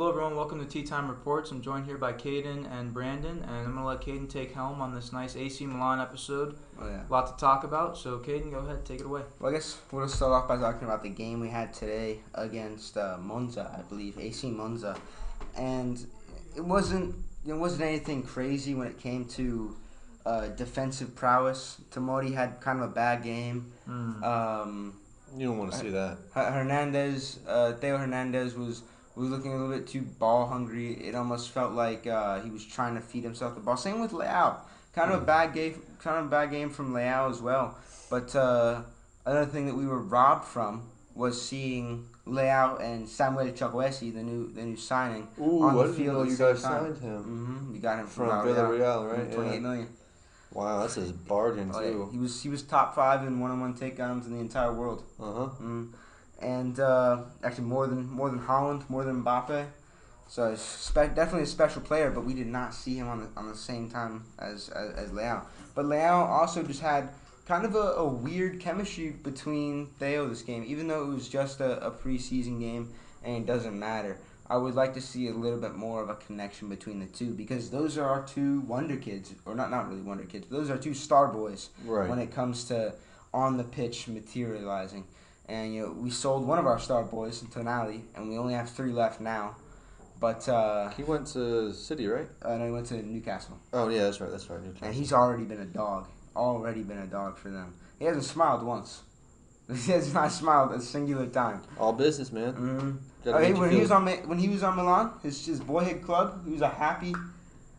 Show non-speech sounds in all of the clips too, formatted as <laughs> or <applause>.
Hello, everyone. Welcome to Tea Time Reports. I'm joined here by Kayden and Brandon, and I'm going to let Kayden take helm on this nice AC Milan episode. Oh yeah. A lot to talk about, so Kayden, go ahead, take it away. Well, I guess we'll start off by talking about the game we had today against uh, Monza, I believe, AC Monza, and it wasn't it wasn't anything crazy when it came to uh, defensive prowess. Tomori had kind of a bad game. Mm. Um, You don't want to see that. Hernandez, uh, Theo Hernandez was was looking a little bit too ball hungry. It almost felt like uh, he was trying to feed himself the ball. Same with Leao. Kind of a bad game, kind of a bad game from Leao as well. But uh, another thing that we were robbed from was seeing Leao and Samuel Chukwueze, the new the new signing, Ooh, on the field you same guys time. signed him Mm-hmm. We got him from Villarreal. Villarreal, right? Twenty-eight Yeah. million. Wow, that's his bargain Oh, yeah. too. He was he was top five in one-on-one takedowns in the entire world. Uh huh. Mm. And uh, actually, more than more than Haaland, more than Mbappe. So spe- definitely a special player, but we did not see him on the on the same time as as, as Leao. But Leao also just had kind of a, a weird chemistry between Theo this game, even though it was just a, a preseason game and it doesn't matter. I would like to see a little bit more of a connection between the two because those are our two wonder kids, or not not really wonder kids. But those are two star boys Right. when it comes to on the pitch materializing. And you know, we sold one of our star boys in Tonali, and we only have three left now. But uh, he went to City, right? uh, no, he went to Newcastle, Oh yeah, that's right. That's right. Newcastle. and he's already been a dog. Already been a dog for them. He hasn't smiled once. <laughs> He has not smiled a singular time. all business, man. Mm-hmm. Hey, when he was on when he was on Milan, his his boyhood club, he was a happy,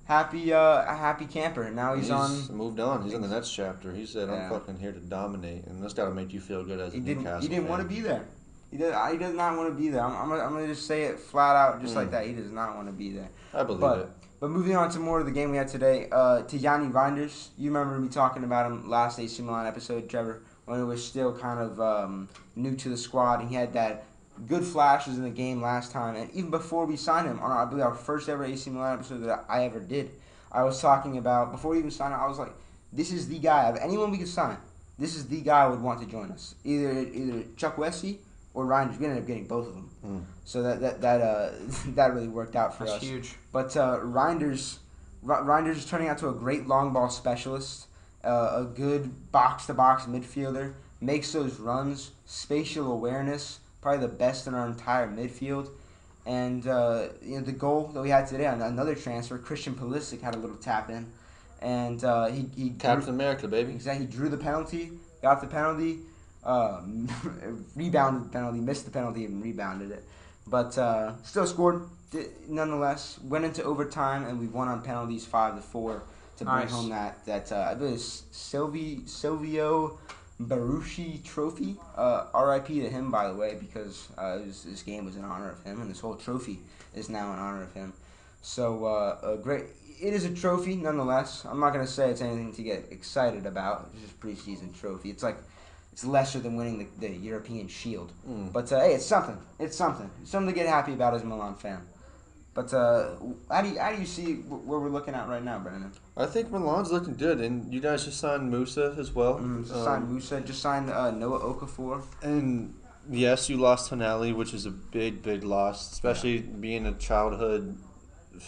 happy, uh, a happy camper. Now he's, on. moved on. He's on the next chapter. He said, "I'm fucking here to dominate," and that's got to make you feel good as a He didn't. Newcastle He didn't want to be there. He does. He does not want to be there. I'm. I'm, gonna, I'm gonna just say it flat out, just like Mm. that. He does not want to be there. I believe But- it. But moving on to more of the game we had today, uh, Tijjani Reijnders. You remember me talking about him last AC Milan episode, Trevor, when it was still kind of um, new to the squad. And he had that good flashes in the game last time, and even before we signed him, on I believe our first ever AC Milan episode that I ever did, I was talking about before we even signed him. I was like, "This is the guy. Of anyone we could sign, this is the guy I would want to join us. Either either Chukwueze or Reijnders. We ended up getting both of them, Mm. so that that that uh, <laughs> that really worked out for That's us. huge. But uh, Reijnders, R- Reijnders is turning out to a great long ball specialist, uh, a good box to box midfielder, makes those runs, spatial awareness, probably the best in our entire midfield. And uh, you know the goal that we had today on another transfer, Christian Pulisic had a little tap in, and uh, he he drew, Captain America, baby. exactly he drew the penalty, got the penalty, um, <laughs> rebounded the penalty, missed the penalty, and rebounded it. But uh, still scored di- nonetheless. Went into overtime and we won on penalties five to four to bring Nice. home that that uh, I believe it's Silvi Silvio Barucci Trophy. Uh, R.I.P. to him, by the way, because uh, this, this game was in honor of him, and this whole trophy is now in honor of him. So uh, a great. It is a trophy, nonetheless. I'm not gonna say it's anything to get excited about. It's just a preseason trophy. It's like it's lesser than winning the, the European Shield. Mm. But uh, hey, it's something. It's something. It's something to get happy about as a Milan fan. But uh, how do you, how do you see wh- where we're looking at right now, Brandon? I think Milan's looking good, and you guys just signed Musah as well. Mm, just Um, signed Musah. Just signed uh, Noah Okafor. And yes, you lost Tonali, which is a big, big loss, especially being a childhood,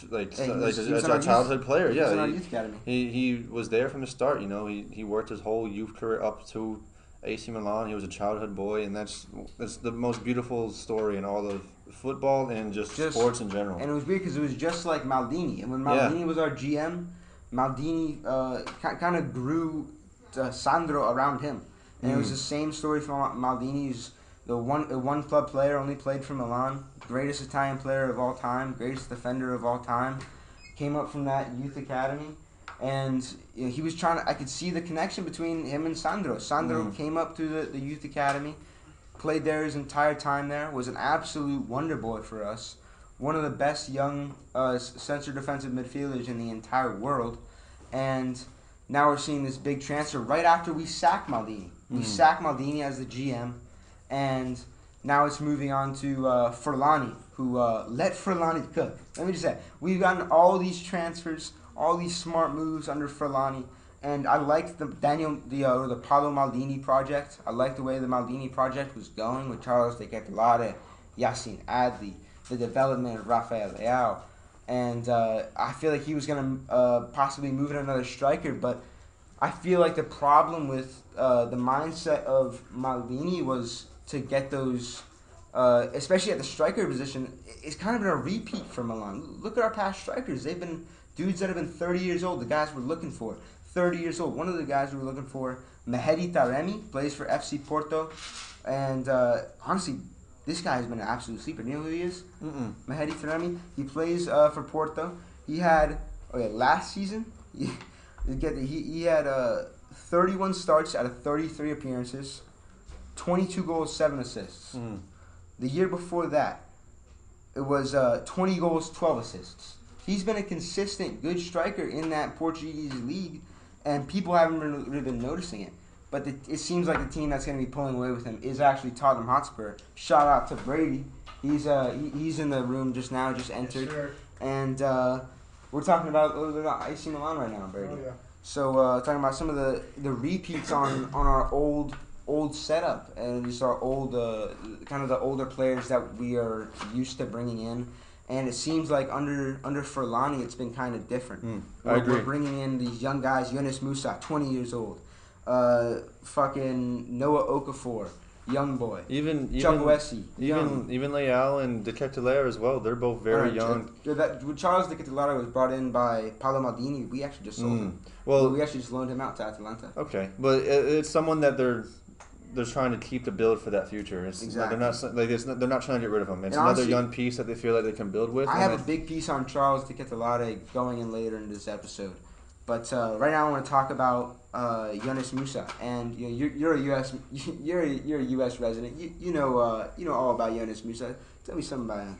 like, Hey, like was- a, a our youth- childhood player. He Yeah, he, he he was there from the start. You know, he he worked his whole youth career up to AC Milan. He was a childhood boy, and that's that's the most beautiful story in all of football and just, Just- sports in general. And it was weird because it was just like Maldini. And when Yeah. Maldini was our GM, Maldini uh, kind of grew uh, Sandro around him. And it was Mm. the same story from Maldini's. The one one club player, only played for Milan. Greatest Italian player of all time, greatest defender of all time. Came up from that youth academy. And you know, he was trying to, I could see the connection between him and Sandro. Sandro Mm. came up through the, the youth academy, played there his entire time there, was an absolute wonder boy for us one of the best young uh, center defensive midfielders in the entire world, and now we're seeing this big transfer right after we sack Maldini. We Mhm. sack Maldini as the GM, and now it's moving on to uh, Furlani, who uh, let Furlani cook. Let me just say, we've gotten all these transfers, all these smart moves under Furlani, and I liked the Daniel the uh, the Paolo Maldini project. I liked the way the Maldini project was going with Charles De Ketelaere, Yacine Adli, the development of Rafael Leao, and uh, I feel like he was gonna uh, possibly move in another striker, but I feel like the problem with uh, the mindset of Maldini was to get those, uh, especially at the striker position, it's kind of been a repeat for Milan. Look at our past strikers; they've been dudes that have been 30 years old. The guys we're looking for, 30 years old. One of the guys we were looking for, Mehdi Taremi, plays for FC Porto, and uh, honestly, this guy has been an absolute sleeper. You know who he is? Mm-mm. Mehdi Taremi. He plays uh, for Porto. He had okay last season. <laughs> He, he he had uh, 31 starts out of 33 appearances, 22 goals, seven assists. Mm. The year before that, it was uh, 20 goals, 12 assists. He's been a consistent good striker in that Portuguese league, and people haven't really, really been noticing it. But the, it seems like the team that's going to be pulling away with him is actually Tottenham Hotspur. Shout out to Brady. He's uh he, he's in the room just now, just entered, Yes, and uh, we're talking about a little bit about AC Milan right now, Brady. Oh, yeah. So uh, talking about some of the, the repeats on, on our old old setup and just our old uh, kind of the older players that we are used to bringing in, and it seems like under under Furlani it's been kind of different. Mm. We're, I agree. we're bringing in these young guys, Yunus Musah, 20 years old, uh, fucking Noah Okafor, young boy, Even Chuck even Wessie, even even Leal and De Ketelaere as well. They're both very Uh, young. Ch- that, Charles De Ketelaere was brought in by Paolo Maldini. We actually just sold Mm. him. Well, we actually just loaned him out to Atalanta. Okay, but it, it's someone that they're they're trying to keep the build for that future. It's, Exactly. They're not like it's not, they're not trying to get rid of him. It's And another honestly- young piece that they feel like they can build with. I have a big piece on Charles De Ketelaere going in later in this episode. But uh, right now I want to talk about uh, Jonas Musah, and you know, you're, you're a U.S. <laughs> you're a, you're a U.S. resident. You, you know uh, you know all about Jonas Musah. Tell me something about him.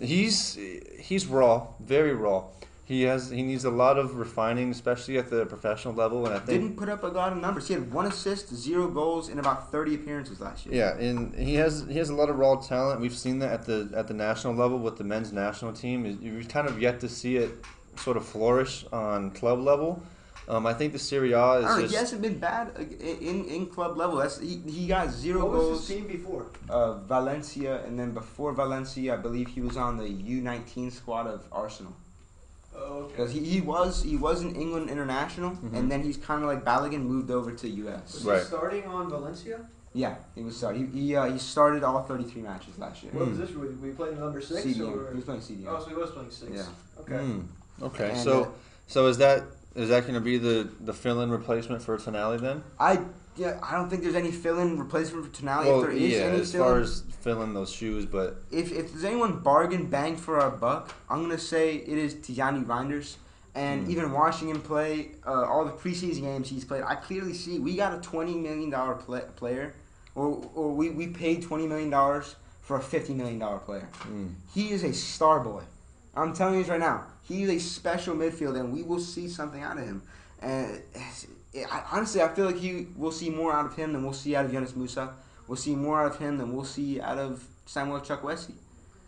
He's he's raw, very raw. He has he needs a lot of refining, especially at the professional level. And I think Didn't put up a lot of numbers. He had one assist, zero goals in about 30 appearances last year. Yeah, and he has he has a lot of raw talent. We've seen that at the at the national level with the men's national team. We've kind of yet to see it sort of flourish on club level. Um, I think the Serie A I is know. just He hasn't been bad in in club level. That's he, he got zero What was goals. his team before? Uh, Valencia, and then before Valencia, I believe he was on the U19 squad of Arsenal. Oh, okay. Because he, he was he was an England international, Mhm. and then he's kind of like Balogun moved over to U.S. Was Right. he starting on Valencia? Yeah, he was started. He he, uh, he started all 33 matches last year. What was this? Were we playing number six? CDM. Or? He was playing CDM. Oh, so he was playing six. Yeah. Okay. Mm, okay, And, so uh, so is that is that going to be the the fill-in replacement for Tonali then? I yeah I don't think there's any fill-in replacement for Tonali. well, if there is yeah, any as far as filling those shoes, but if if there's anyone bargain bang for our buck, I'm gonna say it is Tijjani Reijnders. And Hmm. even watching him play uh, all the preseason games he's played, I clearly see we got a twenty million dollar play, player, or or we, we paid twenty million dollars for a fifty million dollar player. mm, He is a star boy. I'm telling you this right now. He is a special midfielder, and we will see something out of him. And eh, I, honestly, I feel like he we'll see more out of him than we'll see out of Jonas Musah. We'll see more out of him than we'll see out of Samuel Chukwueze.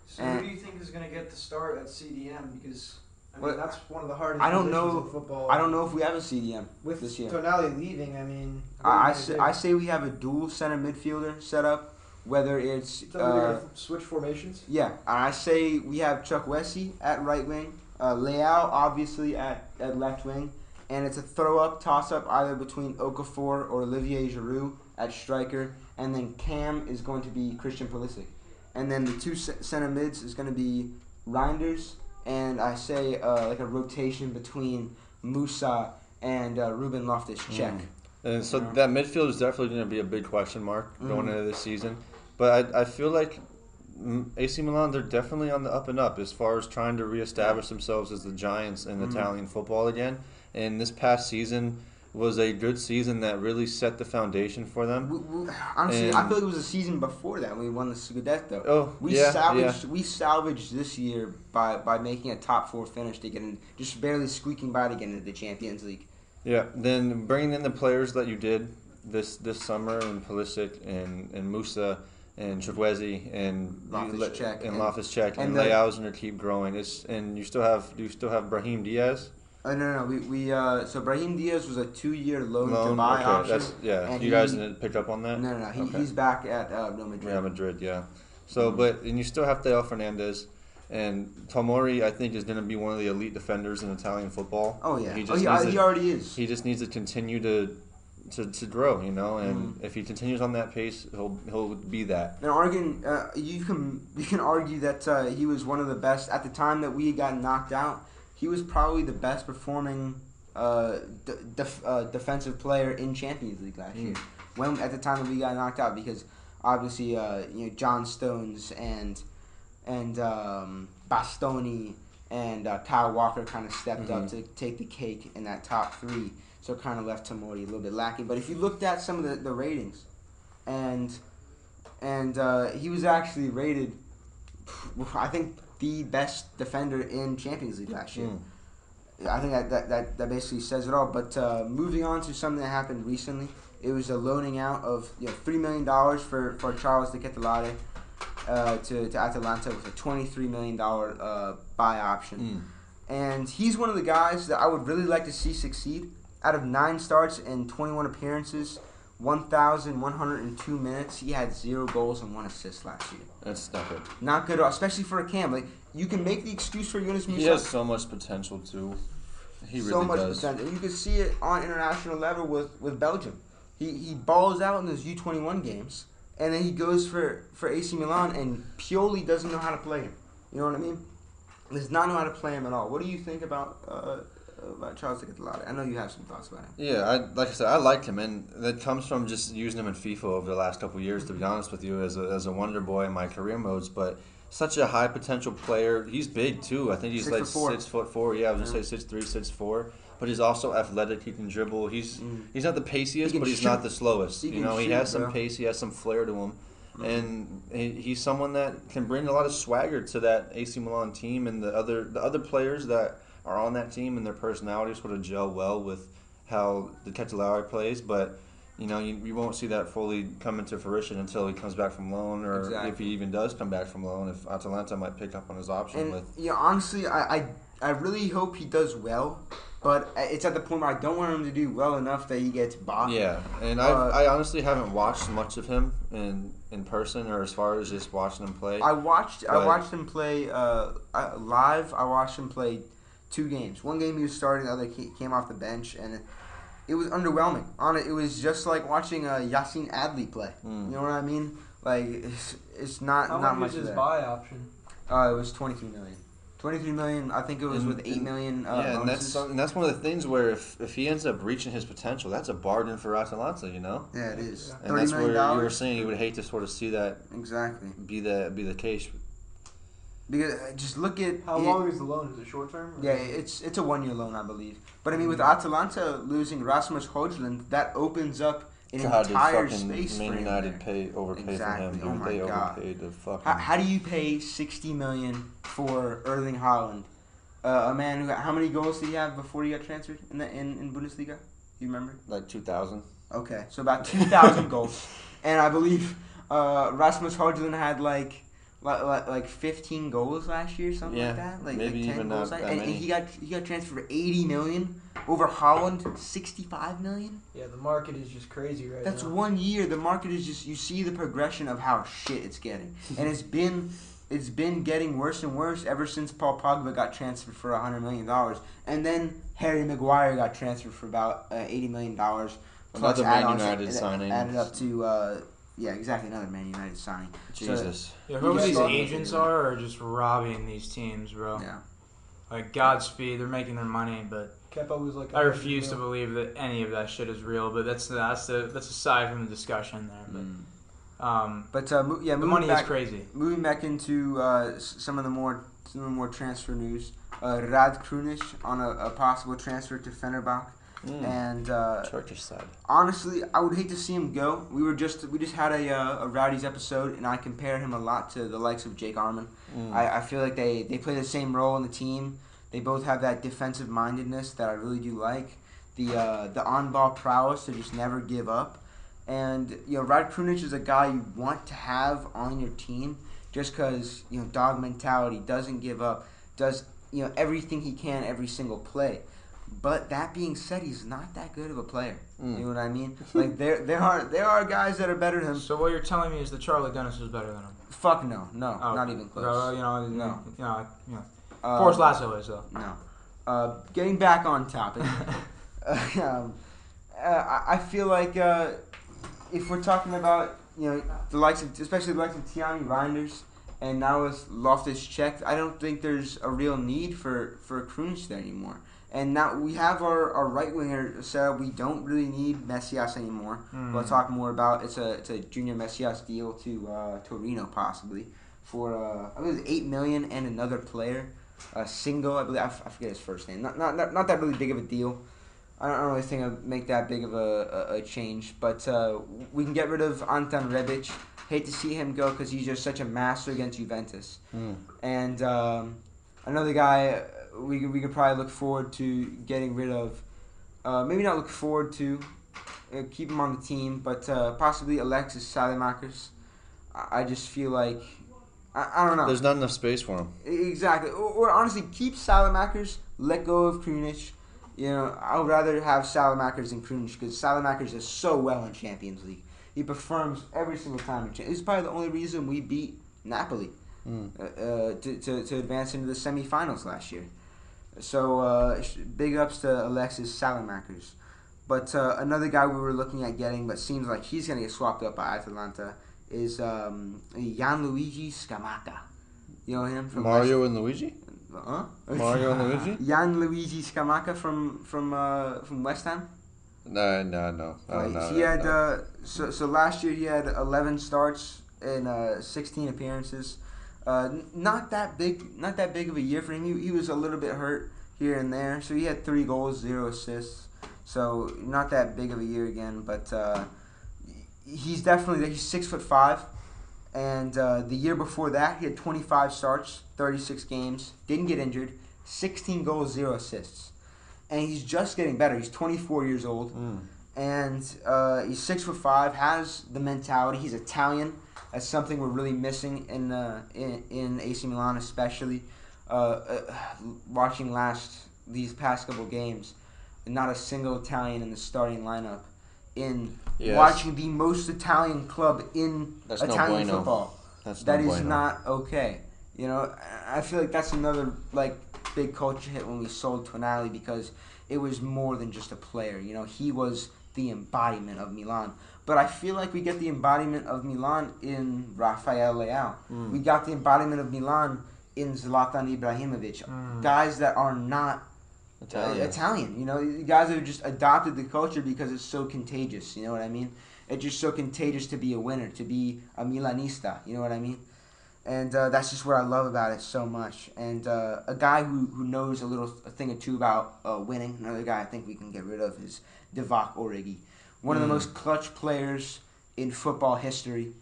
So And- who do you think is going to get the start at CDM? Because I mean Well, that's one of the hardest. I don't positions know- In football. I don't know if we have a CDM With this year. Tonali leaving, I mean. I, I, say, I say we have a dual center midfielder set up, whether it's So uh, switch formations. Yeah, I say we have Chukwueze at right wing, uh, Leao obviously at, at left wing, and it's a throw up, toss up either between Okafor or Olivier Giroud at striker, and then Cam is going to be Christian Pulisic, and then the two center mids is going to be Reijnders, and I say uh, like a rotation between Musah and uh, Ruben Loftus Check. Mm. and so Yeah. that midfield is definitely going to be a big question mark going Mhm. into this season. But I, I feel like mm, AC Milan they're definitely on the up and up as far as trying to reestablish themselves as the giants in Mhm. Italian football again. And this past season was a good season that really set the foundation for them. We, we, honestly, I feel like it was a season before that when we won the Scudetto. Oh, We yeah, salvaged we salvaged this year by, by making a top four finish to get in, just barely squeaking by to get into the Champions League. yeah, yeah. Then bringing in the players that you did this this summer and Pulisic and and Musah and Chukwueze and Loftus-Cheek and, and- and, and going to keep growing. It's and you still have do you still have Brahim Diaz Uh, no, no, no. We, we uh, so Brahim Diaz was a two year loan, to buy Okay, option. that's yeah. and you guys didn't pick up on that. no, no. He, Okay. He's back at uh, Real Madrid. Real Madrid, yeah. So, Mhm. but and you still have Theo Fernandez, and Tomori I think is going to be one of the elite defenders in Italian football. Oh yeah. He oh just yeah. needs He to- already is. He just needs to continue to. To, to grow, you know, and Mhm. if he continues on that pace, he'll he'll be that. And arguing, uh, you can <laughs> you can argue that uh, he was one of the best at the time that we got knocked out. He was probably the best performing uh, d- def- uh, defensive player in Champions League last Mm. year. When at the time that we got knocked out, because obviously uh, you know John Stones and and um, Bastoni and uh, Kyle Walker kind of stepped up Mhm. to take the cake in that top three. So kind of left Tomori a little bit lacking. But if you looked at some of the, the ratings, and and uh, he was actually rated, I think, the best defender in Champions League last year. Mm. I think that, that, that, that basically says it all. But uh, moving on to something that happened recently, it was a loaning out of you know three million dollars for, for Charles de Ketelaere uh, to, to Atalanta with a twenty three million dollar uh, buy option. Mm. And he's one of the guys that I would really like to see succeed. Out of nine starts and 21 appearances, 1,102 minutes, he had zero goals and one assist last year. That's not good. Not good, at all, especially for a cam. Like you can make the excuse for Yunus He Musah. has so much potential too. He really so much does. potential. You can see it on international level with, with Belgium. He he balls out in those U twenty one games, and then he goes for, for AC Milan, and Pioli doesn't know how to play him. You know what I mean? Does not know how to play him at all. What do you think about uh, about Charles de Ketelaere? I know you have some thoughts about him. Yeah, I like I said, I liked him, and that comes from just using him in FIFA over the last couple of years. To be honest with you, as a, as a wonder boy in my career modes, but such a high potential player. He's big too. I think he's Six like four. six foot four. Yeah, I was gonna say six three, six four. But he's also athletic. He can dribble. He's Mm. he's not the He paciest, can but he's shoot. not the slowest. He you know, he has some bro. pace. He has some flair to him, Mhm. and he, he's someone that can bring a lot of swagger to that AC Milan team and the other the other players that are on that team and their personalities sort of gel well with how the Ketelaere plays. But you know, you, you won't see that fully come into fruition until he comes back from loan, or if he even does come back from loan. If Atalanta might pick up on his option And with. yeah, honestly, I, I I really hope he does well, but it's at the point where I don't want him to do well enough that he gets bought. Yeah, and Uh, I I honestly haven't watched much of him in in person or as far as just watching him play. I watched I watched him play uh, uh, live. I watched him play two games. One game he was starting, the other ca- came off the bench, and it was underwhelming. On it, it was just like watching uh, Yacine Adli play. Mm. You know what I mean? Like it's, it's not How not much How much is his there. buy option? Uh, it was twenty three million. Twenty three million. I think it was And- with eight and- million. Uh, yeah, and that's and that's one of the things where if, if he ends up reaching his potential, that's a bargain for Atalanta, you know. yeah, it is. Yeah. And that's where you were saying you would hate to sort of see that Exactly. be the be the case. Because uh, just look at How it- long is the loan? Is it short term? Yeah, it's it's a one year loan, I believe. But I mean, with Mm-hmm. Atalanta losing Rasmus Hojlund, that opens up an God, did entire fucking space Man for him United there. pay overpay Exactly. for him, dude. Oh my they God. overpaid the fucking. How, how do you pay sixty million for Erling Haaland, uh, a man who how many goals did he have before he got transferred in the in, in Bundesliga? You remember? like two thousand. Okay, so about two thousand <laughs> goals, and I believe uh, Rasmus Hojlund had like. Like, like fifteen goals last year, something Yeah, like that. Like, maybe like 10 even goals not that and, and he got he got transferred for eighty million over Haaland, sixty five million. Yeah, the market is just crazy right That's now. one year. The market is just you see the progression of how shit it's getting, <laughs> and it's been it's been getting worse and worse ever since Paul Pogba got transferred for hundred million dollars, and then Harry Maguire got transferred for about uh, eighty million dollars. Another Man United and it signing. added up to uh, yeah, exactly another Man United signing. Jesus. Yeah, You whoever these agents are are just robbing these teams, bro. Yeah, Like Godspeed, they're making their money, but Kepa was like. I refuse to believe that any of that shit is real. But that's that's the that's aside from the discussion there. Mm. But um, but uh, mo- yeah, the moving money back, is crazy. Moving back into uh, some of the more some of the more transfer news, uh, Rad Krunic on a, a possible transfer to Fenerbahce, Mm. and uh, Turkish side. honestly, I would hate to see him go. We were just we just had a, uh, a Rowdies episode, and I compare him a lot to the likes of Jake Arman. Mm. I, I feel like they, they play the same role in the team. They both have that defensive mindedness that I really do like. The uh, the on ball prowess to just never give up. And you know, Rad Krunic is a guy you want to have on your team just because you know dog mentality doesn't give up, does you know everything he can every single play. But that being said, he's not that good of a player. Mm. You know what I mean? Like there there are there are guys that are better than him. So what you're telling me is that Charlie Dennis is better than him. Fuck no, no, Oh, not even bro, close. you know, No. you know, you know. Uh, Forrest Lasso is though. No. Uh, getting back on topic. <laughs> <laughs> um, uh, I I feel like uh, if we're talking about you know the likes of especially the likes of Tijjani Reijnders and now with Loftus checked, I don't think there's a real need for for Krunic there anymore. And now we have our, our right winger, so we don't really need Messias anymore. Mm. We'll talk more about it's a it's a junior Messias deal to uh, Torino possibly for uh, I believe eight million and another player, uh, Singo. I believe I, f- I forget his first name. Not, not not not that really big of a deal. I don't, really think I'd make that big of a, a, a change. But uh, we can get rid of Anton Rebic. Hate to see him go because he's just such a master against Juventus. Mm. And um, another guy we could, we could probably look forward to getting rid of. Uh, maybe not look forward to. Uh, keep him on the team, but uh, possibly Alexis Saelemaekers. I, I just feel like I, I don't know. There's not enough space for him. Exactly. Or, or honestly, keep Saelemaekers, let go of Krunic. You know, I would rather have Saelemaekers than Krunic because Saelemaekers does so well in Champions League. He performs every single time. This is probably the only reason we beat Napoli Mm. uh, uh, to, to, to advance into the semifinals last year. So uh, big ups to Alexis Saelemaekers. But uh, another guy we were looking at getting, but seems like he's going to get swapped up by Atalanta, is um, Gianluigi Scamacca. You know him from Mario and Luigi. Huh? Mario and Luigi. <laughs> Gianluigi Scamacca from from uh, from West Ham. No, no, no. I don't Like, he had uh, so so last year he had 11 starts in uh, 16 appearances. Uh, not that big, not that big of a year for him. He, he was a little bit hurt here and there, so he had three goals, zero assists. So not that big of a year again, but uh, he's definitely he's six foot five. And uh, the year before that, he had 25 starts, 36 games, didn't get injured, 16 goals, zero assists. And he's just getting better. He's 24 years old Mm. and uh, he's six foot five. Has the mentality. He's Italian. That's something we're really missing in uh, in, in AC Milan, especially uh, uh, watching last these past couple games. Not a single Italian in the starting lineup. In Yes. watching the most Italian club in That's no Italian bueno. football. That's That no is bueno. not okay. You know, I I feel like that's another like big culture hit when we sold Tonali because it was more than just a player. You know, he was the embodiment of Milan. But I feel like we get the embodiment of Milan in Rafael Leao. Mm. We got the embodiment of Milan in Zlatan Ibrahimovic. Mm. Guys that are not Italian. uh, Italian. You know, guys that have just adopted the culture because it's so contagious. You know what I mean? It's just so contagious to be a winner, to be a Milanista. You know what I mean? And uh, that's just what I love about it so much. And uh, a guy who, who knows a little a thing or two about uh, winning. Another guy I think we can get rid of is Divock Origi, one of the Mm. most clutch players in football history.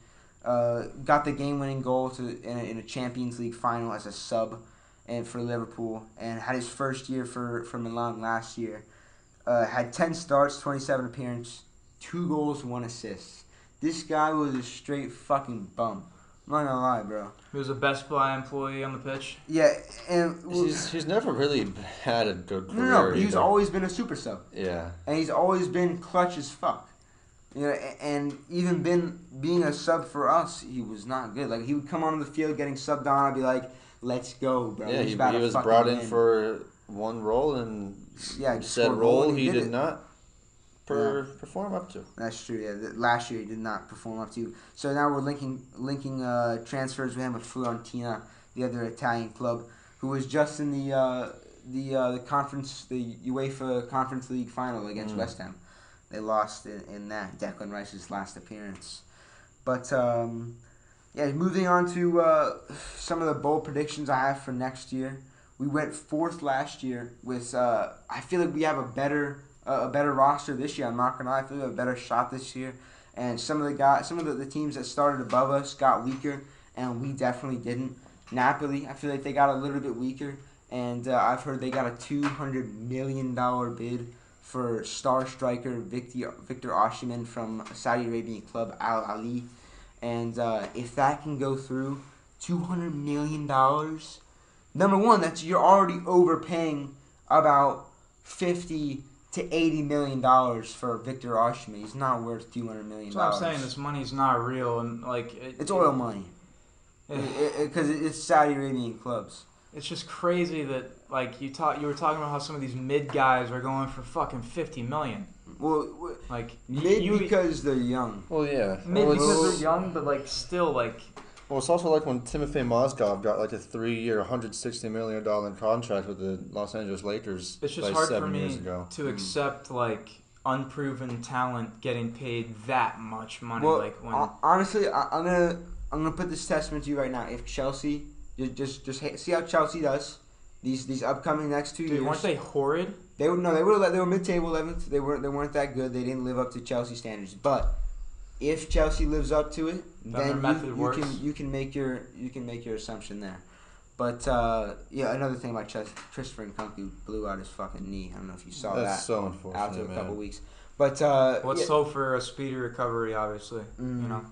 Uh, got the game-winning goal to in a, in a Champions League final as a sub, and for Liverpool, and had his first year for for Milan last year. Uh, had ten starts, twenty-seven appearances, two goals, one assist. This guy was a straight fucking bum. I'm not gonna lie, bro. He was the best fly employee on the pitch. Yeah, and He's, he's never really had a good no, career. no, no, he's either. always been a super sub. Yeah. and he's always been clutch as fuck. You know, and even been being a sub for us, he was not good. Like he would come on the field getting subbed on, I'd be like, "Let's go, bro." yeah, We're he, about he to was brought in win." for one role and Yeah, said scored role and he did did it. not per, perform up to. That's true. Yeah, last year he did not perform up to. So now we're linking linking uh, transfers with him with Fiorentina, the other Italian club, who was just in the uh, the uh, the conference, the UEFA Conference League final against Mm. West Ham. They lost in, in that Declan Rice's last appearance. But um, yeah, moving on to uh, some of the bold predictions I have for next year. We went fourth last year with. Uh, I feel like we have a better a better roster this year. I'm not gonna lie. I feel have a better shot this year. And some of the guys, some of the, the teams that started above us got weaker, and we definitely didn't. Napoli, I feel like they got a little bit weaker, and uh, I've heard they got a two hundred million dollar bid for star striker Victor Victor Osimhen from Saudi Arabian club Al Ali, and uh, if that can go through, two hundred million dollars. Number one, that's you're already overpaying about fifty to eighty million dollars for Victor Osimhen. He's not worth two hundred million That's what I'm saying. This money's not real, and like it, It's oil money. <sighs> because it's Saudi Arabian clubs. It's just crazy that like you talk you were talking about how some of these mid guys are going for fucking fifty million. Well, w- Like mid you, because they're young. Well, yeah. mid well, because they're young, but like still like well, it's also like when Timothy Mozgov got like a three-year, 160 million dollar contract with the Los Angeles Lakers. It's just like hard for seven me years ago. to Mm. accept like unproven talent getting paid that much money. Well, like when honestly, I, I'm gonna I'm gonna put this testament to you right now. If Chelsea just just just ha- see how Chelsea does these these upcoming next two dude, years, weren't they horrid? They were no, they were they were mid table eleventh. They weren't they weren't that good. They didn't live up to Chelsea standards. But if Chelsea lives up to it, Then then you, you can you can make your you can make your assumption there. But uh, yeah, another thing about Chelsea, Christopher Nkunku blew out his fucking knee. I don't know if you saw That's that. so Out unfortunate, to a man. couple weeks. But uh, Let's yeah, hope for a speedy recovery, obviously. mm. You know,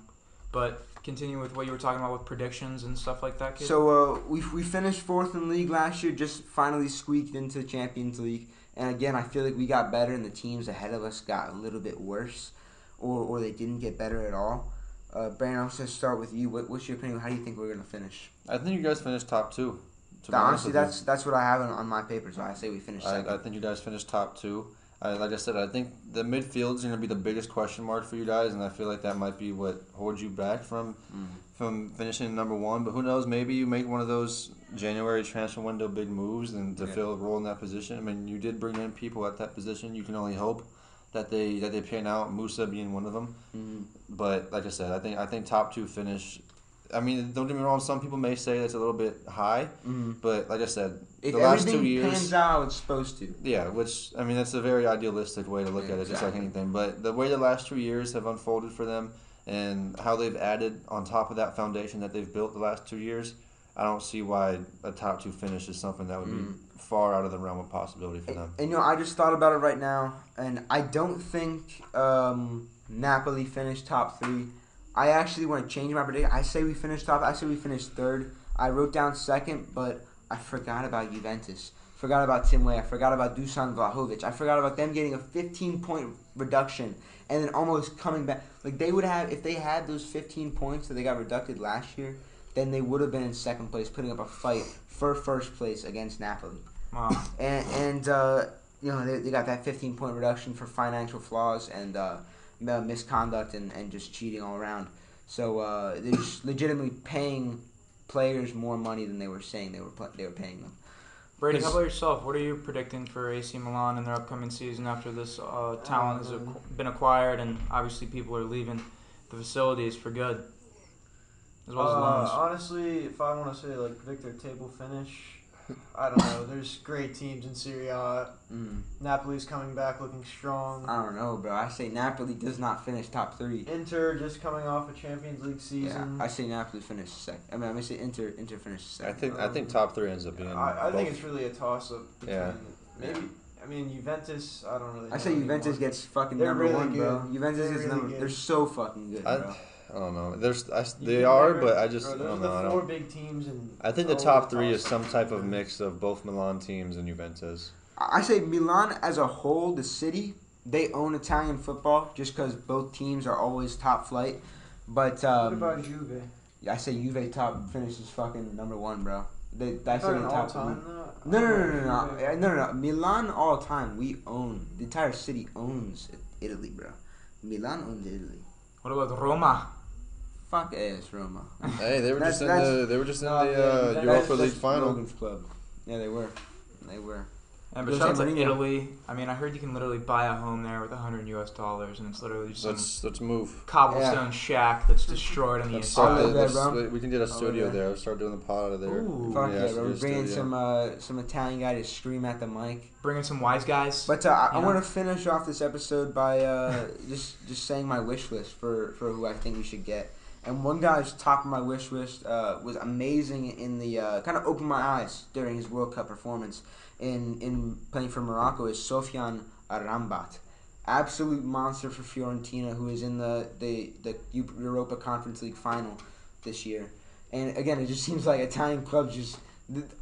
but continue with what you were talking about with predictions and stuff like that. Kid. So uh, we we finished fourth in league last year, just finally squeaked into the Champions League. And again, I feel like we got better, and the teams ahead of us got a little bit worse, or or they didn't get better at all. Uh, Brandon, I'm just gonna start with you. What, what's your opinion? How do you think we're gonna finish? I think you guys finished top two. to Honestly, that's that's what I have on, on my paper. So I say we finish. I, I think you guys finished top two. I, like I said, I think the midfield is going to be the biggest question mark for you guys, and I feel like that might be what holds you back from Mm. from finishing number one. But who knows? Maybe you make one of those January transfer window big moves and to Yeah. fill a role in that position. I mean, you did bring in people at that position. You can only hope that they that they pan out. Musah being one of them. Mhm. But like I said, I think I think top two finish. I mean, don't get me wrong. Some people may say that's a little bit high, Mhm. but like I said, If the last two years. pans out, it's supposed to. Yeah, which I mean that's a very idealistic way to look Yeah, at it, just like anything. But the way the last two years have unfolded for them, and how they've added on top of that foundation that they've built the last two years, I don't see why a top two finish is something that would Mm. be far out of the realm of possibility for them. And you know, I just thought about it right now, and I don't think um, Napoli finished top three. I actually want to change my prediction. I say we finished top. I say we finished third. I wrote down second, but I forgot about Juventus. Forgot about Tim Way. I forgot about Dusan Vlahovic. I forgot about them getting a 15 point reduction and then almost coming back. Like they would have if they had those 15 points that they got reducted last year, then they would have been in second place, putting up a fight for first place against Napoli wow. and and uh, you know they, they got that 15 point reduction for financial flaws and uh, misconduct and, and just cheating all around. So uh, they're just legitimately paying players more money than they were saying they were pl- they were paying them. Brady, how about yourself? What are you predicting for AC Milan in their upcoming season after this uh, talent has Um, ac- been acquired and obviously people are leaving the facilities for good, as well as Uh, loans? honestly, if I want to say like Victor table finish, I don't know. There's great teams in Serie A. Mm. Napoli's coming back looking strong. I don't know, bro. I say Napoli does not finish top three. Inter just coming off a Champions League season. Yeah, season. I say Napoli finish second. I mean, I'm gonna say Inter Inter finish second. I second. think I think top three ends up being. I, I think it's really a toss up. Yeah. Maybe. I mean, Juventus. I don't really. I say Juventus anymore. gets fucking They're number really one, bro. Juventus They're is really number. good. They're so fucking good, I, bro. I don't know. There's I, they are, never- but I just I don't know. I the four don't. big teams, and I think the top three is some type of mix of both Milan teams and Juventus. I say Milan as a whole, the city, they own Italian football just because both teams are always top flight. But What um, about Juve? I say Juve top finishes fucking number one, bro. They, that's in the top time three. No, no, no, no, no, no, no, no, no. Milan all time. We own the entire city owns Italy, bro. Milan owns Italy. what about Roma? Fuck ass Roma. Hey, they were That's- just in that's- the they were just in No, the uh, that- Europa That's- League that's final. Logan's club. Yeah, they were. They were. And but Jose shout out to Mourinho. Italy. I mean, I heard you can literally buy a home there with 100 US dollars, and it's literally just some Let's let's move. cobblestone shack that's destroyed on the Let's inside. start the, live there, let's- bro. we- we can get a live studio there. there. Let's start doing the pod out of there. Ooh. Fuck Yeah, yeah, bro. We're good bringing studio. some uh, some Italian guy to scream at the mic. Bringing some wise guys. But uh, I, I You want to finish off this episode by uh, <laughs> just just saying my wish list for, for who I think we should get. And one guy's top of my wish list uh, was amazing in the uh, kind of opened my eyes during his World Cup performance in in playing for Morocco is Sofian Arambat. Absolute monster for Fiorentina, who is in the, the, the Europa Conference League final this year. And again, it just <laughs> seems like Italian clubs just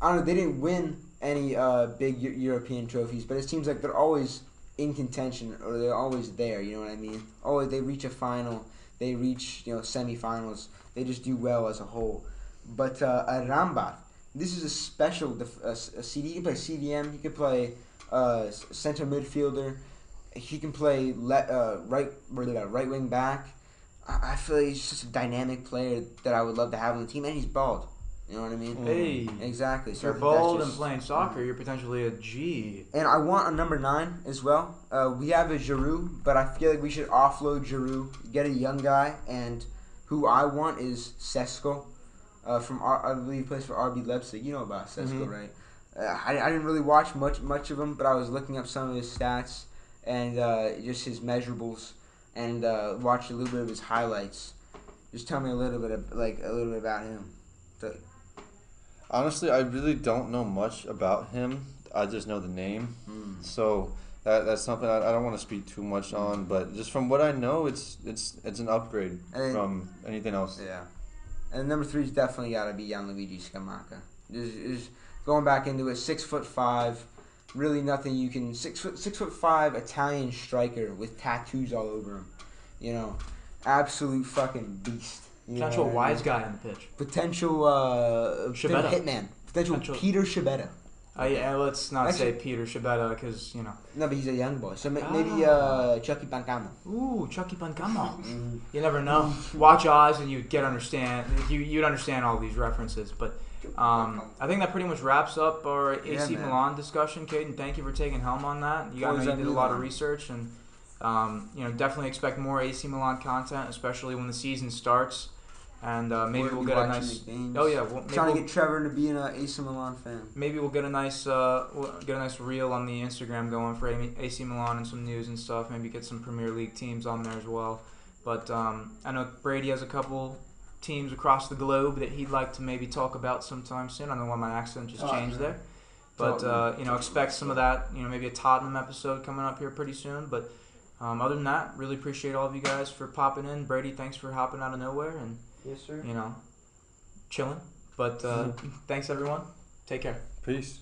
I don't know, they didn't win any uh, big Eu- European trophies, but it seems like they're always in contention or they're always there. You know what I mean? Always they reach a final, they reach you know semifinals. They just do well as a whole. But uh, Rambat, this is a special def- a, a CD. He can play CDM. He can play uh, center midfielder. He can play le- uh, right right wing back. I, I feel like he's just a dynamic player that I would love to have on the team, and he's bald. You know what I mean? Hey, Exactly. So you're that's bold just- and playing soccer, you're potentially a G. And I want a number nine as well. Uh, we have a Giroud, but I feel like we should offload Giroud, get a young guy, and who I want is Sesko, uh, from R- I believe he plays for RB Leipzig. You know about Sesko, Mhm. right? Uh, I, I didn't really watch much much of him, but I was looking up some of his stats and uh, just his measurables, and uh, watched a little bit of his highlights. Just tell me a little bit of, like a little bit about him. Honestly, I really don't know much about him. I just know the name. Mm. So that that's something I, I don't want to speak too much on, but just from what I know, it's it's it's an upgrade then- from anything else. Yeah. And number three's definitely got to be Gianluigi Scamacca. Just, just going back into it, six foot five, really nothing you can six foot six foot five Italian striker with tattoos all over him. You know, absolute fucking beast. You Potential wise guy on the pitch. Potential uh, Schibetta. hitman. Potential, Potential- Peter Schibetta. Uh, yeah, let's not Actually- say Peter Schibetta because you know. No, but he's a young boy. So ma- maybe Ah. uh, Chucky Pancamo. Ooh, Chucky Pancamo. <laughs> Mm-hmm. You never know. Watch Oz and you get understand. You you'd understand all these references. But um, I think that pretty much wraps up our AC man. Milan discussion. Kayden, thank you for taking helm on that. You you did a lot of research and um, you know definitely expect more AC Milan content, especially when the season starts. And uh, maybe We'll we'll get a nice. Oh yeah, well, maybe Trying we'll, to get Trevor to be an uh, AC Milan fan. maybe we'll get a nice uh, we'll get a nice reel on the Instagram going for AC Milan and some news and stuff. Maybe get some Premier League teams on there as well. But um, I know Brady has a couple teams across the globe that he'd like to maybe talk about sometime soon. I don't know why my accent just Tottenham. changed there. But uh, you know, expect some of that. You know, maybe a Tottenham episode coming up here pretty soon. But um, other than that, really appreciate all of you guys for popping in. Brady, thanks for hopping out of nowhere and Yes, sir. you know, chilling. But uh, <laughs> thanks everyone. Take care. Peace.